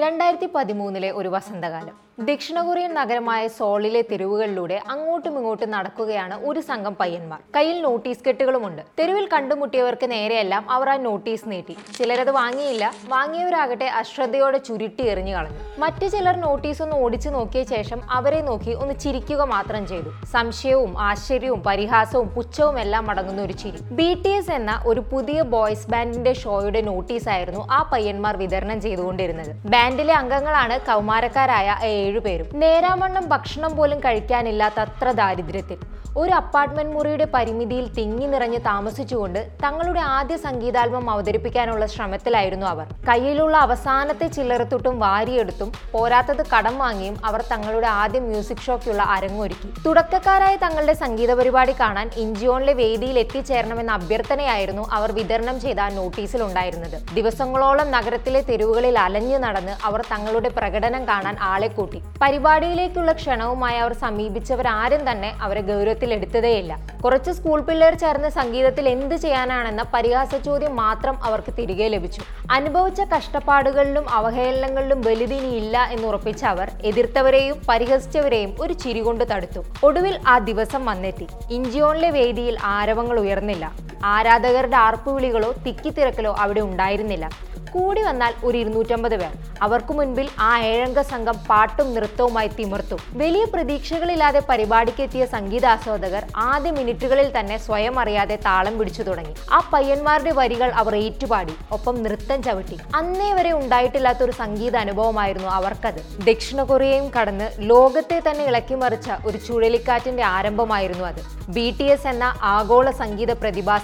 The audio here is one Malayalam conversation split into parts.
രണ്ടായിരത്തി പതിമൂന്നിലെ ഒരു വസന്തകാലം. ദക്ഷിണ കൊറിയൻ നഗരമായ സോളിലെ തെരുവുകളിലൂടെ അങ്ങോട്ടും ഇങ്ങോട്ടും നടക്കുകയാണ് ഒരു സംഘം പയ്യന്മാർ. കയ്യിൽ നോട്ടീസ് കെട്ടുകളുമുണ്ട്. തെരുവിൽ കണ്ടുമുട്ടിയവർക്ക് നേരെയെല്ലാം അവർ ആ നോട്ടീസ് നീട്ടി. ചിലരത് വാങ്ങിയില്ല. വാങ്ങിയവരാകട്ടെ അശ്രദ്ധയോടെ ചുരുട്ടി എറിഞ്ഞു കളഞ്ഞു. മറ്റു ചിലർ നോട്ടീസ് ഒന്ന് ഓടിച്ചു നോക്കിയ ശേഷം അവരെ നോക്കി ഒന്ന് ചിരിക്കുക മാത്രം ചെയ്തു. സംശയവും ആശ്ചര്യവും പരിഹാസവും പുച്ഛവും എല്ലാം അടങ്ങുന്ന ഒരു ചിരി. ബി ടി എസ് എന്ന ഒരു പുതിയ ബോയ്സ് ബാൻഡിന്റെ ഷോയുടെ നോട്ടീസ് ആയിരുന്നു ആ പയ്യന്മാർ വിതരണം ചെയ്തുകൊണ്ടിരുന്നത്. ബാൻഡിലെ അംഗങ്ങളാണ് കൗമാരക്കാരായ ഏഴുപേരും നേരാമണ്ണം ഭക്ഷണം പോലും കഴിക്കാനില്ലാത്ത അത്ര ദാരിദ്ര്യത്തിൽ. ഒരു അപ്പാർട്ട്മെന്റ് മുറിയുടെ പരിമിതിയിൽ തിങ്ങി നിറഞ്ഞ് താമസിച്ചുകൊണ്ട് തങ്ങളുടെ ആദ്യ സംഗീതാൽബം അവതരിപ്പിക്കാനുള്ള ശ്രമത്തിലായിരുന്നു അവർ. കയ്യിലുള്ള അവസാനത്തെ ചില്ലറത്തുട്ടും വാരിയെടുത്തും പോരാത്തത് കടം വാങ്ങിയും അവർ തങ്ങളുടെ ആദ്യ മ്യൂസിക് ഷോയ്ക്കുള്ള അരങ്ങൊരുക്കി. തുടക്കക്കാരായ തങ്ങളുടെ സംഗീത പരിപാടി കാണാൻ ഇഞ്ചിയോണിലെ വേദിയിൽ എത്തിച്ചേരണമെന്ന അഭ്യർത്ഥനയായിരുന്നു അവർ വിതരണം ചെയ്ത നോട്ടീസിൽ ഉണ്ടായിരുന്നത്. ദിവസങ്ങളോളം നഗരത്തിലെ തെരുവുകളിൽ അലഞ്ഞു നടന്ന് അവർ തങ്ങളുടെ പ്രകടനം കാണാൻ ആളെ കൂട്ടി. പരിപാടിയിലേക്കുള്ള ക്ഷണവുമായി അവർ സമീപിച്ചവരാരും തന്നെ അവരെ ഗൗരവത്തിൽ എടുത്തതേയില്ല കുറച്ച് സ്കൂൾ പിള്ളേർ ചേർന്ന് സംഗീതത്തിൽ എന്ത് ചെയ്യാനാണെന്ന പരിഹാസ ചോദ്യം മാത്രം അവർക്ക് തിരികെ ലഭിച്ചു. അനുഭവിച്ച കഷ്ടപ്പാടുകളിലും അവഹേളനങ്ങളിലും വലുതിനിയില്ല എന്ന് ഉറപ്പിച്ച അവർ എതിർത്തവരെയും പരിഹസിച്ചവരെയും ഒരു ചിരികൊണ്ട് തടുത്തു. ഒടുവിൽ ആ ദിവസം വന്നെത്തി. ഇഞ്ചിയോണിലെ വേദിയിൽ ആരവങ്ങൾ ഉയർന്നില്ല. ആരാധകരുടെ ആർപ്പുവിളികളോ തിക്കിത്തിരക്കലോ അവിടെ ഉണ്ടായിരുന്നില്ല. കൂടി വന്നാൽ ഒരു ഇരുന്നൂറ്റമ്പത് പേർ. അവർക്കു മുൻപിൽ ആ ഏഴംഗ സംഘം പാട്ടും നൃത്തവുമായി തിമിർത്തു. വലിയ പ്രതീക്ഷകളില്ലാതെ പരിപാടിക്കെത്തിയ സംഗീതാസ്വാദകർ ആദ്യ മിനിറ്റുകളിൽ തന്നെ സ്വയം അറിയാതെ താളം പിടിച്ചു തുടങ്ങി. ആ പയ്യന്മാരുടെ വരികൾ അവർ ഏറ്റുപാടി ഒപ്പം നൃത്തം ചവിട്ടി. അന്നേ വരെ ഉണ്ടായിട്ടില്ലാത്ത ഒരു സംഗീത അനുഭവമായിരുന്നു അവർക്കത്. ദക്ഷിണ കൊറിയയും കടന്ന് ലോകത്തെ തന്നെ ഇളക്കിമറിച്ച ഒരു ചുഴലിക്കാറ്റിന്റെ ആരംഭമായിരുന്നു അത്. ബി എന്ന ആഗോള സംഗീത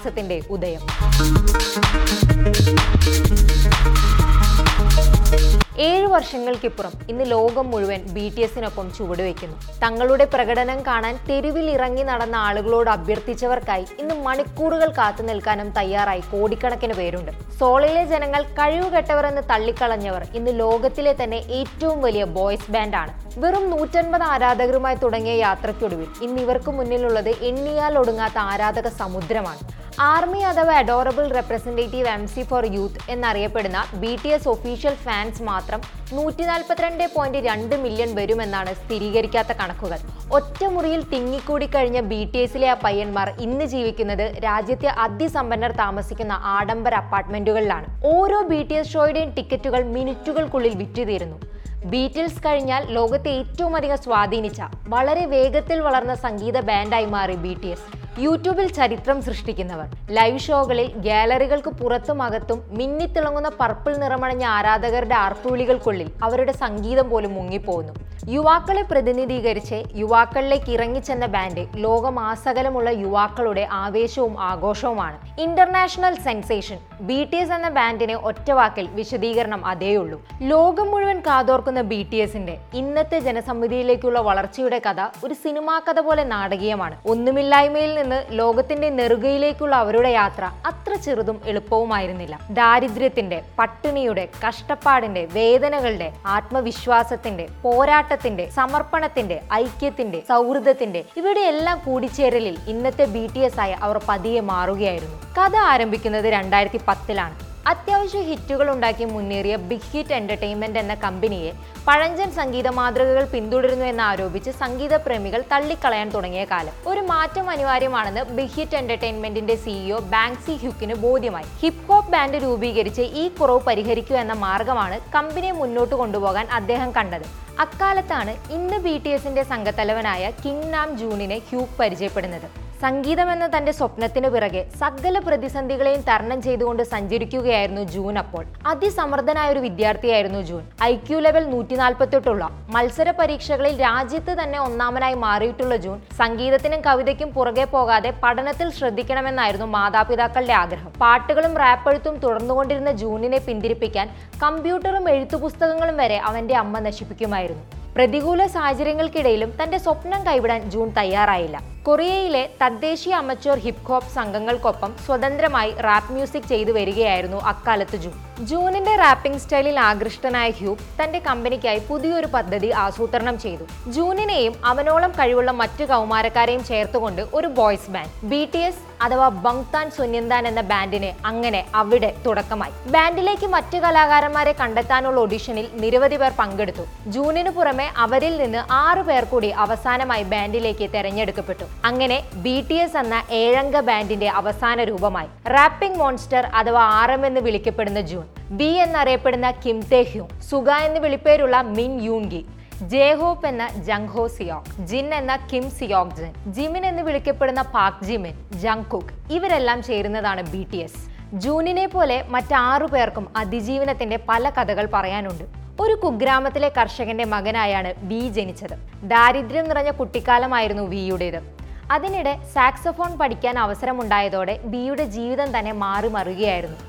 പ്രതിഭാസത്തിന്റെ ഉദയം. ഏഴു വർഷങ്ങൾക്കിപ്പുറം ഇന്ന് ലോകം മുഴുവൻ ബി ടി എസിനൊപ്പം ചുവടുവെക്കുന്നു തങ്ങളുടെ പ്രകടനം കാണാൻ തെരുവിൽ ഇറങ്ങി നടന്ന ആളുകളോട് അഭ്യർത്ഥിച്ചവർക്കായി ഇന്ന് മണിക്കൂറുകൾ കാത്തു നിൽക്കാനും തയ്യാറായി കോടിക്കണക്കിന് പേരുണ്ട്. സോളിലെ ജനങ്ങൾ കഴിവുകെട്ടവർ എന്ന് തള്ളിക്കളഞ്ഞവർ ഇന്ന് ലോകത്തിലെ തന്നെ ഏറ്റവും വലിയ ബോയ്സ് ബാൻഡാണ്. വെറും നൂറ്റൻപത് ആരാധകരുമായി തുടങ്ങിയ യാത്രയ്ക്കൊടുവിൽ ഇന്ന് ഇവർക്ക് മുന്നിലുള്ളത് എണ്ണിയാൽ ഒടുങ്ങാത്ത ആരാധക സമുദ്രമാണ്. ആർമി അഥവാ adorable representative M C for youth എന്നറിയപ്പെടുന്ന B T S official fans മാത്രം നൂറ്റി നാൽപ്പത്തിരണ്ട് പോയിന്റ് രണ്ട് മില്യൺ വരുമെന്നാണ് സ്ഥിരീകരിക്കാത്ത കണക്കുകൾ. ഒറ്റമുറിയിൽ തിങ്ങിക്കൂടി കഴിഞ്ഞ ബി ടി എസിലെ ആ പയ്യന്മാർ ഇന്ന് ജീവിക്കുന്നത് രാജ്യത്തെ അതിസമ്പന്നർ താമസിക്കുന്ന ആഡംബര അപ്പാർട്ട്മെന്റുകളിലാണ്. ഓരോ ബി ടി എസ് ഷോയുടെയും ടിക്കറ്റുകൾ മിനിറ്റുകൾക്കുള്ളിൽ വിറ്റുതീരുന്നു. ബീറ്റിൽസ് കഴിഞ്ഞാൽ ലോകത്തെ ഏറ്റവും അധികം സ്വാധീനിച്ച വളരെ വേഗത്തിൽ വളർന്ന സംഗീത ബാൻഡായി മാറി ബി ടി എസ് യൂട്യൂബിൽ ചരിത്രം സൃഷ്ടിക്കുന്നവർ. ലൈവ് ഷോകളിൽ ഗാലറികൾക്ക് പുറത്തും അകത്തും മിന്നിത്തിളങ്ങുന്ന പർപ്പിൾ നിറമണഞ്ഞ ആരാധകരുടെ ആർപ്പുവിളികൾക്കുള്ളിൽ അവരുടെ സംഗീതം പോലും മുങ്ങിപ്പോകുന്നു. യുവാക്കളെ പ്രതിനിധീകരിച്ച് യുവാക്കളിലേക്ക് ഇറങ്ങിച്ചെന്ന ബാൻഡ് ലോകമാസകലമുള്ള യുവാക്കളുടെ ആവേശവും ആഘോഷവുമാണ്. International sensation B T S എന്ന ബാൻഡിനെ ഒറ്റവാക്കിൽ വിശദീകരണം അതേയുള്ളൂ. ലോകം മുഴുവൻ കാതോർക്കുന്ന ബി ടി എസിന്റെ ഇന്നത്തെ ജനസമിതിയിലേക്കുള്ള വളർച്ചയുടെ കഥ ഒരു സിനിമാ കഥ പോലെ നാടകീയമാണ്. ഒന്നുമില്ലായ്മയിൽ നിന്ന് ലോകത്തിന്റെ നെറുകയിലേക്കുള്ള അവരുടെ യാത്ര അത്ര ചെറുതും എളുപ്പവുമായിരുന്നില്ല. ദാരിദ്ര്യത്തിന്റെ പട്ടിണിയുടെ കഷ്ടപ്പാടിന്റെ വേദനകളുടെ ആത്മവിശ്വാസത്തിന്റെ പോരാട്ടത്തിന്റെ സമർപ്പണത്തിന്റെ ഐക്യത്തിന്റെ സൗഹൃദത്തിന്റെ ഇവിടെയെല്ലാം കൂടിച്ചേരലിൽ ഇന്നത്തെ ബി ടി എസ് ആയി അവർ പതിയെ മാറുകയായിരുന്നു. കഥ ആരംഭിക്കുന്നത് രണ്ടായിരത്തി പത്തിലാണ് അത്യാവശ്യ ഹിറ്റുകൾ ഉണ്ടാക്കി മുന്നേറിയ ബിഗ് ഹിറ്റ് എന്റർടൈൻമെന്റ് എന്ന കമ്പനിയെ പഴഞ്ചൻ സംഗീത മാതൃകകൾ പിന്തുടരുന്നു എന്ന് ആരോപിച്ച് സംഗീത പ്രേമികൾ തള്ളിക്കളയാൻ തുടങ്ങിയ കാലം. ഒരു മാറ്റം അനിവാര്യമാണെന്ന് ബിഗ് ഹിറ്റ് എന്റർടൈൻമെന്റിന്റെ സിഇഒ ബാങ്സി ഹ്യൂക്കിന് ബോധ്യമായി. ഹിപ് ഹോപ്പ് ബാൻഡ് രൂപീകരിച്ച് ഈ കുറവ് പരിഹരിക്കൂ എന്ന മാർഗമാണ് കമ്പനിയെ മുന്നോട്ട് കൊണ്ടുപോകാൻ അദ്ദേഹം കണ്ടത്. അക്കാലത്താണ് ഇന്ന് ബി ടി എസിന്റെ സംഘത്തലവനായ കിങ് നാം ജൂണിനെ ഹ്യൂക്ക് പരിചയപ്പെടുന്നത്. സംഗീതം എന്ന തന്റെ സ്വപ്നത്തിന് പിറകെ സകല പ്രതിസന്ധികളെയും തരണം ചെയ്തുകൊണ്ട് സഞ്ചരിക്കുകയായിരുന്നു ജൂൺ അപ്പോൾ. അതിസമർത്ഥനായ ഒരു വിദ്യാർത്ഥിയായിരുന്നു ജൂൺ ഐ ക്യു ലെവൽ നൂറ്റി നാൽപ്പത്തെട്ടുള്ള മത്സര പരീക്ഷകളിൽ രാജ്യത്ത് തന്നെ ഒന്നാമനായി മാറിയിട്ടുള്ള ജൂൺ സംഗീതത്തിനും കവിതയ്ക്കും പുറകെ പോകാതെ പഠനത്തിൽ ശ്രദ്ധിക്കണമെന്നായിരുന്നു മാതാപിതാക്കളുടെ ആഗ്രഹം. പാട്ടുകളും റാപ്പെഴുത്തും തുടർന്നുകൊണ്ടിരുന്ന ജൂണിനെ പിന്തിരിപ്പിക്കാൻ കമ്പ്യൂട്ടറും എഴുത്തുപുസ്തകങ്ങളും വരെ അവന്റെ അമ്മ നശിപ്പിക്കുമായിരുന്നു. പ്രതികൂല സാഹചര്യങ്ങൾക്കിടയിലും തന്റെ സ്വപ്നം കൈവിടാൻ ജൂൺ തയ്യാറായില്ല. കൊറിയയിലെ തദ്ദേശീയ അമച്വർ ഹിപ് ഹോപ്പ് സംഘങ്ങൾക്കൊപ്പം സ്വതന്ത്രമായി റാപ്പ് മ്യൂസിക് ചെയ്തു വരികയായിരുന്നു അക്കാലത്ത് ജൂൺ ജൂണിന്റെ റാപ്പിംഗ് സ്റ്റൈലിൽ ആകൃഷ്ടനായ ഹ്യൂബ് തന്റെ കമ്പനിക്കായി പുതിയൊരു പദ്ധതി ആസൂത്രണം ചെയ്തു. ജൂനിനെയും അവനോളം കഴിവുള്ള മറ്റു കൗമാരക്കാരെയും ചേർത്തുകൊണ്ട് ഒരു boys band B T S അഥവാ ബങ്താൻ സുന്യന്താൻ എന്ന ബാൻഡിന് അങ്ങനെ അവിടെ തുടക്കമായി. ബാൻഡിലേക്ക് മറ്റു കലാകാരന്മാരെ കണ്ടെത്താനുള്ള ഓഡിഷനിൽ നിരവധി പേർ പങ്കെടുത്തു. ജൂണിന് പുറമെ അവരിൽ നിന്ന് ആറു പേർ കൂടി അവസാനമായി ബാൻഡിലേക്ക് തെരഞ്ഞെടുക്കപ്പെട്ടു. അങ്ങനെ ബി ടി എസ് എന്ന ഏഴംഗ ബാൻഡിന്റെ അവസാന രൂപമായി. റാപ്പിംഗ് മോൺസ്റ്റർ അഥവാ ആർ എം എന്ന് വിളിക്കപ്പെടുന്ന ജൂൺ ബി എന്നറിയപ്പെടുന്ന കിം തേ ഹ്യൂ സുഗ എന്ന് വിളിപ്പേരുള്ള മിൻ യൂൺഗി ജേഹോപ്പ് എന്ന ജംഗ്ഹോ സിയോക് ജിൻ എന്ന കിം സിയോക് ജിൻ ജിമിൻ എന്ന് വിളിക്കപ്പെടുന്ന പാക് ജിമിൻ ജങ്കുക്ക് ഇവരെല്ലാം ചേരുന്നതാണ് ബി ടി എസ് ജൂനിനെ പോലെ മറ്റാറു പേർക്കും അതിജീവനത്തിന്റെ പല കഥകൾ പറയാനുണ്ട്. ഒരു കുഗ്രാമത്തിലെ കർഷകന്റെ മകനായാണ് വി ജനിച്ചത്. ദാരിദ്ര്യം നിറഞ്ഞ കുട്ടിക്കാലമായിരുന്നു വിയുടേത് അതിനിടെ സാക്സഫോൺ പഠിക്കാൻ അവസരമുണ്ടായതോടെ ബിയുടെ ജീവിതം തന്നെ മാറി മറുകയായിരുന്നു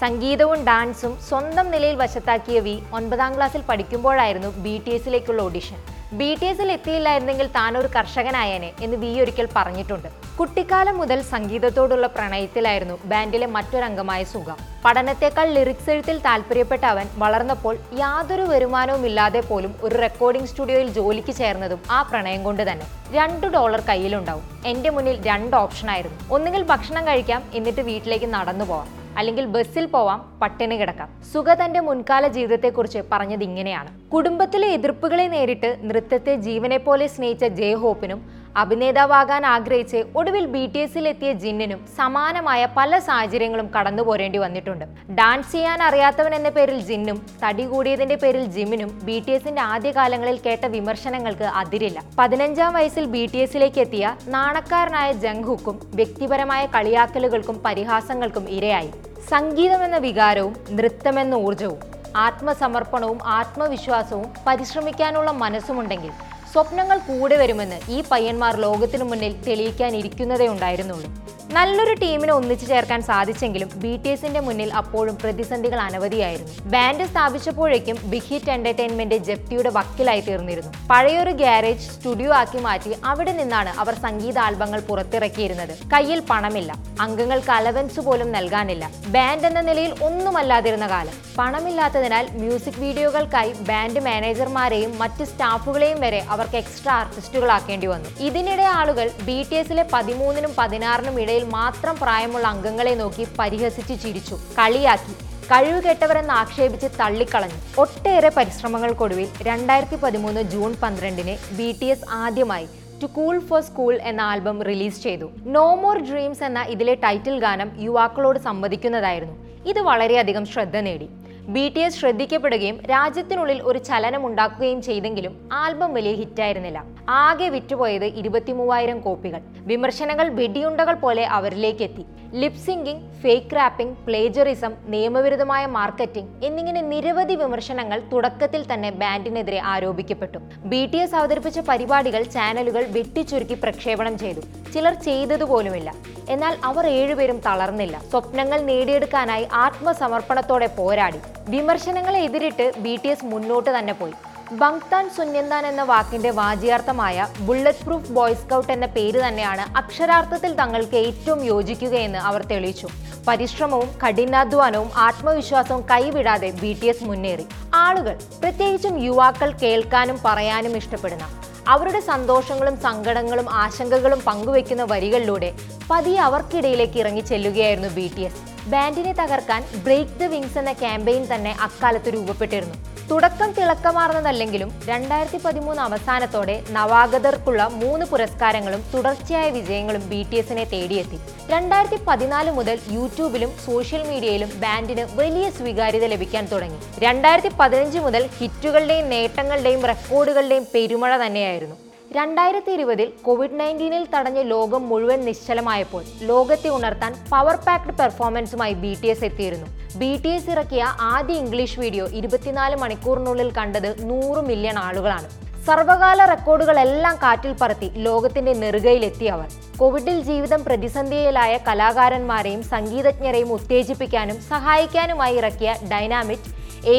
സംഗീതവും ഡാൻസും സ്വന്തം നിലയിൽ വശത്താക്കിയ വി ഒൻപതാം ക്ലാസ്സിൽ പഠിക്കുമ്പോഴായിരുന്നു ബി ടി എസിലേക്കുള്ള ഓഡിഷൻ ബി ടി എസിൽ എത്തിയില്ലായിരുന്നെങ്കിൽ താൻ ഒരു കർഷകനായേനെ എന്ന് വി ഒരിക്കൽ പറഞ്ഞിട്ടുണ്ട്. കുട്ടിക്കാലം മുതൽ സംഗീതത്തോടുള്ള പ്രണയത്തിലായിരുന്നു ബാൻഡിലെ മറ്റൊരംഗമായ സുഖ. പഠനത്തെക്കാൾ ലിറിക്സ് എഴുത്തിൽ താല്പര്യപ്പെട്ട അവൻ വളർന്നപ്പോൾ യാതൊരു വരുമാനവും ഇല്ലാതെ പോലും ഒരു റെക്കോർഡിംഗ് സ്റ്റുഡിയോയിൽ ജോലിക്ക് ചേർന്നതും ആ പ്രണയം കൊണ്ട് തന്നെ. രണ്ട് ഡോളർ കയ്യിലുണ്ടാവും. എന്റെ മുന്നിൽ രണ്ട് ഓപ്ഷനായിരുന്നു ഒന്നുകിൽ ഭക്ഷണം കഴിക്കാം എന്നിട്ട് വീട്ടിലേക്ക് നടന്നു പോവാം. അല്ലെങ്കിൽ ബസ്സിൽ പോവാം പട്ടിണി കിടക്കാം. സുഖ തന്റെ മുൻകാല ജീവിതത്തെക്കുറിച്ച് പറഞ്ഞത് ഇങ്ങനെയാണ്. കുടുംബത്തിലെ എതിർപ്പുകളെ നേരിട്ട് നൃത്തത്തെ ജീവനെ പോലെ സ്നേഹിച്ച ജയ ഹോപ്പിനും അഭിനേതാവാകാൻ ആഗ്രഹിച്ച് ഒടുവിൽ ബി ടി എസിൽ എത്തിയ ജിന്നിനും സമാനമായ പല സാഹചര്യങ്ങളും കടന്നു പോരേണ്ടി വന്നിട്ടുണ്ട്. ഡാൻസ് ചെയ്യാൻ അറിയാത്തവൻ എന്ന പേരിൽ ജിന്നും തടി കൂടിയതിന്റെ പേരിൽ ജിമിനും ബി ടി എസിന്റെ ആദ്യകാലങ്ങളിൽ കേട്ട വിമർശനങ്ങൾക്ക് അതിരില്ല. പതിനഞ്ചാം വയസ്സിൽ ബി ടി എസിലേക്ക് എത്തിയ നാണക്കാരനായ ജംഗ്ഹുക്കും വ്യക്തിപരമായ കളിയാക്കലുകൾക്കും പരിഹാസങ്ങൾക്കും ഇരയായി. സംഗീതമെന്ന വികാരവും നൃത്തമെന്ന ഊർജവും ആത്മസമർപ്പണവും ആത്മവിശ്വാസവും പരിശ്രമിക്കാനുള്ള മനസ്സുമുണ്ടെങ്കിൽ സ്വപ്നങ്ങൾ കൂടെ വരുമെന്ന് ഈ പയ്യന്മാർ ലോകത്തിനു മുന്നിൽ തെളിയിക്കാനിരിക്കുന്നതേ ഉണ്ടായിരുന്നുള്ളൂ. നല്ലൊരു ടീമിനെ ഒന്നിച്ചു ചേർക്കാൻ സാധിച്ചെങ്കിലും ബി ടി എസിന്റെ മുന്നിൽ അപ്പോഴും പ്രതിസന്ധികൾ അനവധിയായിരുന്നു. ബാൻഡ് സ്ഥാപിച്ചപ്പോഴേക്കും ബിഗ് ഹിറ്റ് എന്റർടൈൻമെന്റ് ജപ്തിയുടെ വക്കിലായി തീർന്നിരുന്നു. പഴയൊരു ഗ്യാരേജ് സ്റ്റുഡിയോ ആക്കി മാറ്റി അവിടെ നിന്നാണ് അവർ സംഗീത ആൽബങ്ങൾ പുറത്തിറക്കിയിരുന്നത്. കയ്യിൽ പണമില്ല. അംഗങ്ങൾക്ക് അലവൻസ് പോലും നൽകാനില്ല. ബാൻഡ് എന്ന നിലയിൽ ഒന്നുമല്ലാതിരുന്ന കാലം. പണമില്ലാത്തതിനാൽ മ്യൂസിക് വീഡിയോകൾക്കായി ബാൻഡ് മാനേജർമാരെയും മറ്റ് സ്റ്റാഫുകളെയും വരെ അവർക്ക് എക്സ്ട്രാ ആർട്ടിസ്റ്റുകളാക്കേണ്ടി വന്നു. ഇതിനിടെ ആളുകൾ ബി ടി എസിലെ പതിമൂന്നിനും പതിനാറിനും ഇടയിൽ മാത്രം പ്രായമുള്ള അംഗങ്ങളെ നോക്കി പരിഹസിച്ച് ചിരിച്ചു കളിയാക്കി കഴിവ് കെട്ടവരെന്ന് ആക്ഷേപിച്ച് തള്ളിക്കളഞ്ഞു. ഒട്ടേറെ പരിശ്രമങ്ങൾക്കൊടുവിൽ രണ്ടായിരത്തി പതിമൂന്ന് ജൂൺ പന്ത്രണ്ടിന് ബി ടി എസ് ആദ്യമായി ടു കൂൾ ഫോർ സ്കൂൾ എന്ന ആൽബം റിലീസ് ചെയ്തു. നോ മോർ ഡ്രീംസ് എന്ന ഇതിലെ ടൈറ്റിൽ ഗാനം യുവാക്കളോട് സംവദിക്കുന്നതായിരുന്നു. ഇത് വളരെയധികം ശ്രദ്ധ നേടി. ബി ടി എസ് ശ്രദ്ധിക്കപ്പെടുകയും രാജ്യത്തിനുള്ളിൽ ഒരു ചലനം ഉണ്ടാക്കുകയും ചെയ്തെങ്കിലും ആൽബം വലിയ ഹിറ്റായിരുന്നില്ല. ആകെ വിറ്റുപോയത് ഇരുപത്തിമൂവായിരം കോപ്പികൾ. വിമർശനങ്ങൾ വെടിയുണ്ടകൾ പോലെ അവരിലേക്ക് എത്തി lip syncing fake rapping plagiarism നിയമവിരുദ്ധമായ മാർക്കറ്റിംഗ് എന്നിങ്ങനെ നിരവധി വിമർശനങ്ങൾ തുടക്കത്തിൽ തന്നെ ബാൻഡിനെതിരെ ആരോപിക്കപ്പെട്ടു. ബി ടി എസ് അവതരിപ്പിച്ച പരിപാടികൾ ചാനലുകൾ വെട്ടിച്ചുരുക്കി പ്രക്ഷേപണം ചെയ്തു. ചിലർ ചെയ്തതുപോലുമില്ല. എന്നാൽ അവർ ഏഴുപേരും തളർന്നില്ല. സ്വപ്നങ്ങൾ നേടിയെടുക്കാനായി ആത്മസമർപ്പണത്തോടെ പോരാടി. വിമർശനങ്ങളെ എതിരിട്ട് ബി ടി എസ് മുന്നോട്ട് തന്നെ പോയി. ബങ്താൻ സുന്യന്താൻ എന്ന വാക്കിന്റെ വാചിയാർത്ഥമായ ബുള്ളറ്റ് പ്രൂഫ് ബോയ് സ്കൗട്ട് എന്ന പേര് തന്നെയാണ് അക്ഷരാർത്ഥത്തിൽ തങ്ങൾക്ക് ഏറ്റവും യോജിക്കുകയെന്ന് അവർ തെളിയിച്ചു. പരിശ്രമവും കഠിനാധ്വാനവും ആത്മവിശ്വാസവും കൈവിടാതെ ബി ടി എസ് മുന്നേറി. ആളുകൾ പ്രത്യേകിച്ചും യുവാക്കൾ കേൾക്കാനും പറയാനും ഇഷ്ടപ്പെടുന്ന അവരുടെ സന്തോഷങ്ങളും സങ്കടങ്ങളും ആശങ്കകളും പങ്കുവെക്കുന്ന വരികളിലൂടെ പതിയെ അവർക്കിടയിലേക്ക് ഇറങ്ങി ചെല്ലുകയായിരുന്നു ബി ടി എസ് ബാൻഡിനെ തകർക്കാൻ ബ്രേക്ക് ദ വിങ്സ് എന്ന ക്യാമ്പയിൻ തന്നെ അക്കാലത്ത് രൂപപ്പെട്ടിരുന്നു. തുടക്കം തിളക്കമാർന്നതല്ലെങ്കിലും രണ്ടായിരത്തി പതിമൂന്ന് അവസാനത്തോടെ നവാഗതർക്കുള്ള മൂന്ന് പുരസ്കാരങ്ങളും തുടർച്ചയായ വിജയങ്ങളും ബി ടി എസിനെ തേടിയെത്തി. രണ്ടായിരത്തി പതിനാല് മുതൽ യൂട്യൂബിലും സോഷ്യൽ മീഡിയയിലും ബാൻഡിന് വലിയ സ്വീകാര്യത ലഭിക്കാൻ തുടങ്ങി. രണ്ടായിരത്തി പതിനഞ്ച് മുതൽ ഹിറ്റുകളുടെയും നേട്ടങ്ങളുടെയും റെക്കോർഡുകളുടെയും പെരുമഴ തന്നെയായിരുന്നു. രണ്ടായിരത്തി ഇരുപതിൽ കോവിഡ് നയന്റീനിൽ തടഞ്ഞ് ലോകം മുഴുവൻ നിശ്ചലമായപ്പോൾ ലോകത്തെ ഉണർത്താൻ പവർ പാക്ഡ് പെർഫോമൻസുമായി ബി ടി എസ് എത്തിയിരുന്നു. ബി ടി എസ് ഇറക്കിയ ആദ്യ ഇംഗ്ലീഷ് വീഡിയോ ഇരുപത്തിനാല് മണിക്കൂറിനുള്ളിൽ കണ്ടത് നൂറ് മില്യൺ ആളുകളാണ്. സർവകാല റെക്കോർഡുകളെല്ലാം കാറ്റിൽ പറത്തി ലോകത്തിന്റെ നെറുകയിലെത്തി അവർ. കോവിഡിൽ ജീവിതം പ്രതിസന്ധിയിലായ കലാകാരന്മാരെയും സംഗീതജ്ഞരെയും ഉത്തേജിപ്പിക്കാനും സഹായിക്കാനുമായി ഇറക്കിയ ഡൈനാമിക്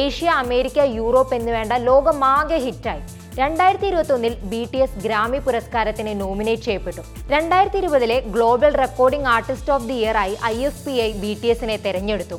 ഏഷ്യ അമേരിക്ക യൂറോപ്പ് എന്നുവേണ്ട ലോകമാകെ ഹിറ്റായി. രണ്ടായിരത്തി ഇരുപത്തി ഒന്നിൽ ബി ടി എസ് ഗ്രാമി പുരസ്കാരത്തിന് നോമിനേറ്റ് ചെയ്യപ്പെട്ടു. രണ്ടായിരത്തി ഇരുപതിലെ global recording artist of the year ആയി I F P I B T എസിനെ തെരഞ്ഞെടുത്തു.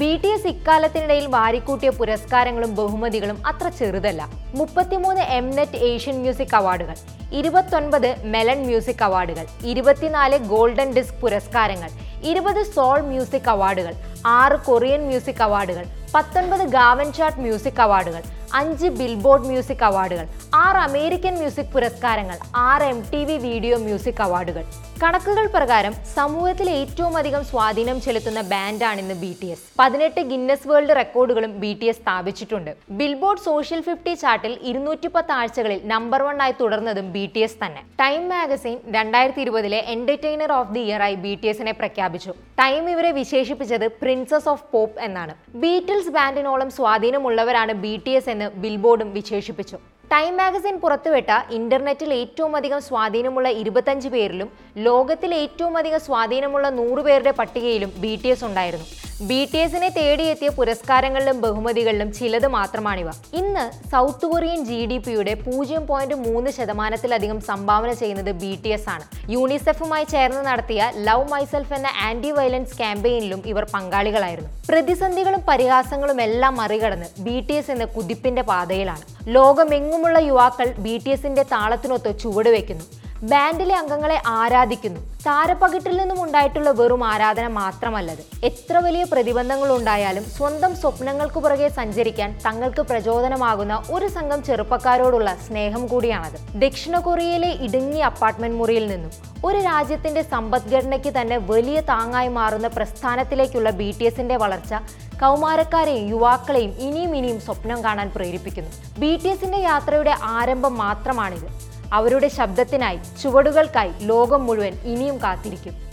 ബി ടി എസ് ഇക്കാലത്തിനിടയിൽ വാരിക്കൂട്ടിയ പുരസ്കാരങ്ങളും ബഹുമതികളും അത്ര ചെറുതല്ല. മുപ്പത്തിമൂന്ന് എം നെറ്റ് ഏഷ്യൻ മ്യൂസിക് അവാർഡുകൾ ഇരുപത്തൊൻപത് മെലൺ മ്യൂസിക് അവാർഡുകൾ ഇരുപത്തിനാല് ഗോൾഡൻ ഡിസ്ക് പുരസ്കാരങ്ങൾ ഇരുപത് സോൾ മ്യൂസിക് അവാർഡുകൾ ആറ് കൊറിയൻ മ്യൂസിക് അവാർഡുകൾ പത്തൊൻപത് ഗാവൻ ചാർട്ട് മ്യൂസിക് അവാർഡുകൾ അഞ്ച് ബിൽബോർഡ് മ്യൂസിക് അവാർഡുകൾ ആറ് അമേരിക്കൻ മ്യൂസിക് പുരസ്കാരങ്ങൾ ആറ് M T V video music അവാർഡുകൾ കണക്കുകൾ പ്രകാരം സമൂഹത്തിൽ ഏറ്റവും അധികം സ്വാധീനം ചെലുത്തുന്ന ബാൻഡാണ് ഇന്ന് ബി ടി എസ് പതിനെട്ട് ഗിന്നസ് വേൾഡ് റെക്കോർഡുകളും ബി ടി എസ് സ്ഥാപിച്ചിട്ടുണ്ട്. ബിൽബോർഡ് സോഷ്യൽ ഫിഫ്റ്റി ചാർട്ടിൽ ഇരുന്നൂറ്റി പത്ത് ആഴ്ചകളിൽ നമ്പർ വൺ ആയി തുടർന്നതും ബി ടി എസ് തന്നെ. ടൈം മാഗസിൻ രണ്ടായിരത്തി ഇരുപതിലെ എന്റർടൈനർ ഓഫ് ദി ഇയർ ആയി ബി ടി എസിനെ പ്രഖ്യാപിച്ചു. ടൈം ഇവരെ വിശേഷിപ്പിച്ചത് പ്രിൻസസ് ഓഫ് പോപ്പ് എന്നാണ്. ബീറ്റിൽസ് ബാൻഡിനോളം സ്വാധീനമുള്ളവരാണ് ബി ടി എസ് എന്ന് ബിൽബോർഡും വിശേഷിപ്പിച്ചു. ടൈം മാഗസിൻ പുറത്തുവിട്ട ഇന്റർനെറ്റിൽ ഏറ്റവും അധികം സ്വാധീനമുള്ള ഇരുപത്തഞ്ച് പേരിലും ലോകത്തിൽ ഏറ്റവും അധികം സ്വാധീനമുള്ള നൂറ് പേരുടെ പട്ടികയിലും ബി ഉണ്ടായിരുന്നു. ബി ടി എസിനെ തേടിയെത്തിയ പുരസ്കാരങ്ങളിലും ബഹുമതികളിലും ചിലത് മാത്രമാണിവ. ഇന്ന് സൗത്ത് കൊറിയൻ ജി ഡി പിയുടെ പൂജ്യം പോയിന്റ് മൂന്ന് ശതമാനത്തിലധികം സംഭാവന ചെയ്യുന്നത് ബി ടി എസ് ആണ്. യൂണിസെഫുമായി ചേർന്ന് നടത്തിയ ലവ് മൈസെൽഫ് എന്ന ആന്റി വയലൻസ് ക്യാമ്പയിനിലും ഇവർ പങ്കാളികളായിരുന്നു. പ്രതിസന്ധികളും പരിഹാസങ്ങളും എല്ലാം മറികടന്ന് ബി ടി എസ് എന്ന കുതിപ്പിന്റെ പാതയിലാണ്. ലോകമെങ്ങുമുള്ള യുവാക്കൾ ബി ടി എസിന്റെ താളത്തിനൊത്ത് ചുവടുവെക്കുന്നു. ബാൻഡിലെ അംഗങ്ങളെ ആരാധിക്കുന്നു. താരപ്പകിട്ടിൽ നിന്നും ഉണ്ടായിട്ടുള്ള വെറും ആരാധന മാത്രമല്ലത്. എത്ര വലിയ പ്രതിബന്ധങ്ങൾ ഉണ്ടായാലും സ്വന്തം സ്വപ്നങ്ങൾക്ക് പുറകെ സഞ്ചരിക്കാൻ തങ്ങൾക്ക് പ്രചോദനമാകുന്ന ഒരു സംഘം ചെറുപ്പക്കാരോടുള്ള സ്നേഹം കൂടിയാണത്. ദക്ഷിണ കൊറിയയിലെ ഇടുങ്ങിയ അപ്പാർട്ട്മെന്റ് മുറിയിൽ നിന്നും ഒരു രാജ്യത്തിന്റെ സമ്പദ്ഘടനയ്ക്ക് തന്നെ വലിയ താങ്ങായി മാറുന്ന പ്രസ്ഥാനത്തിലേക്കുള്ള ബി ടി എസിന്റെ വളർച്ച കൗമാരക്കാരെയും യുവാക്കളെയും ഇനിയും ഇനിയും സ്വപ്നം കാണാൻ പ്രേരിപ്പിക്കുന്നു. ബി ടി എസിന്റെ യാത്രയുടെ ആരംഭം മാത്രമാണിത്. അവരുടെ ശബ്ദത്തിനായി ചുവടുകൾക്കായി ലോകം മുഴുവൻ ഇനിയും കാത്തിരിക്കും.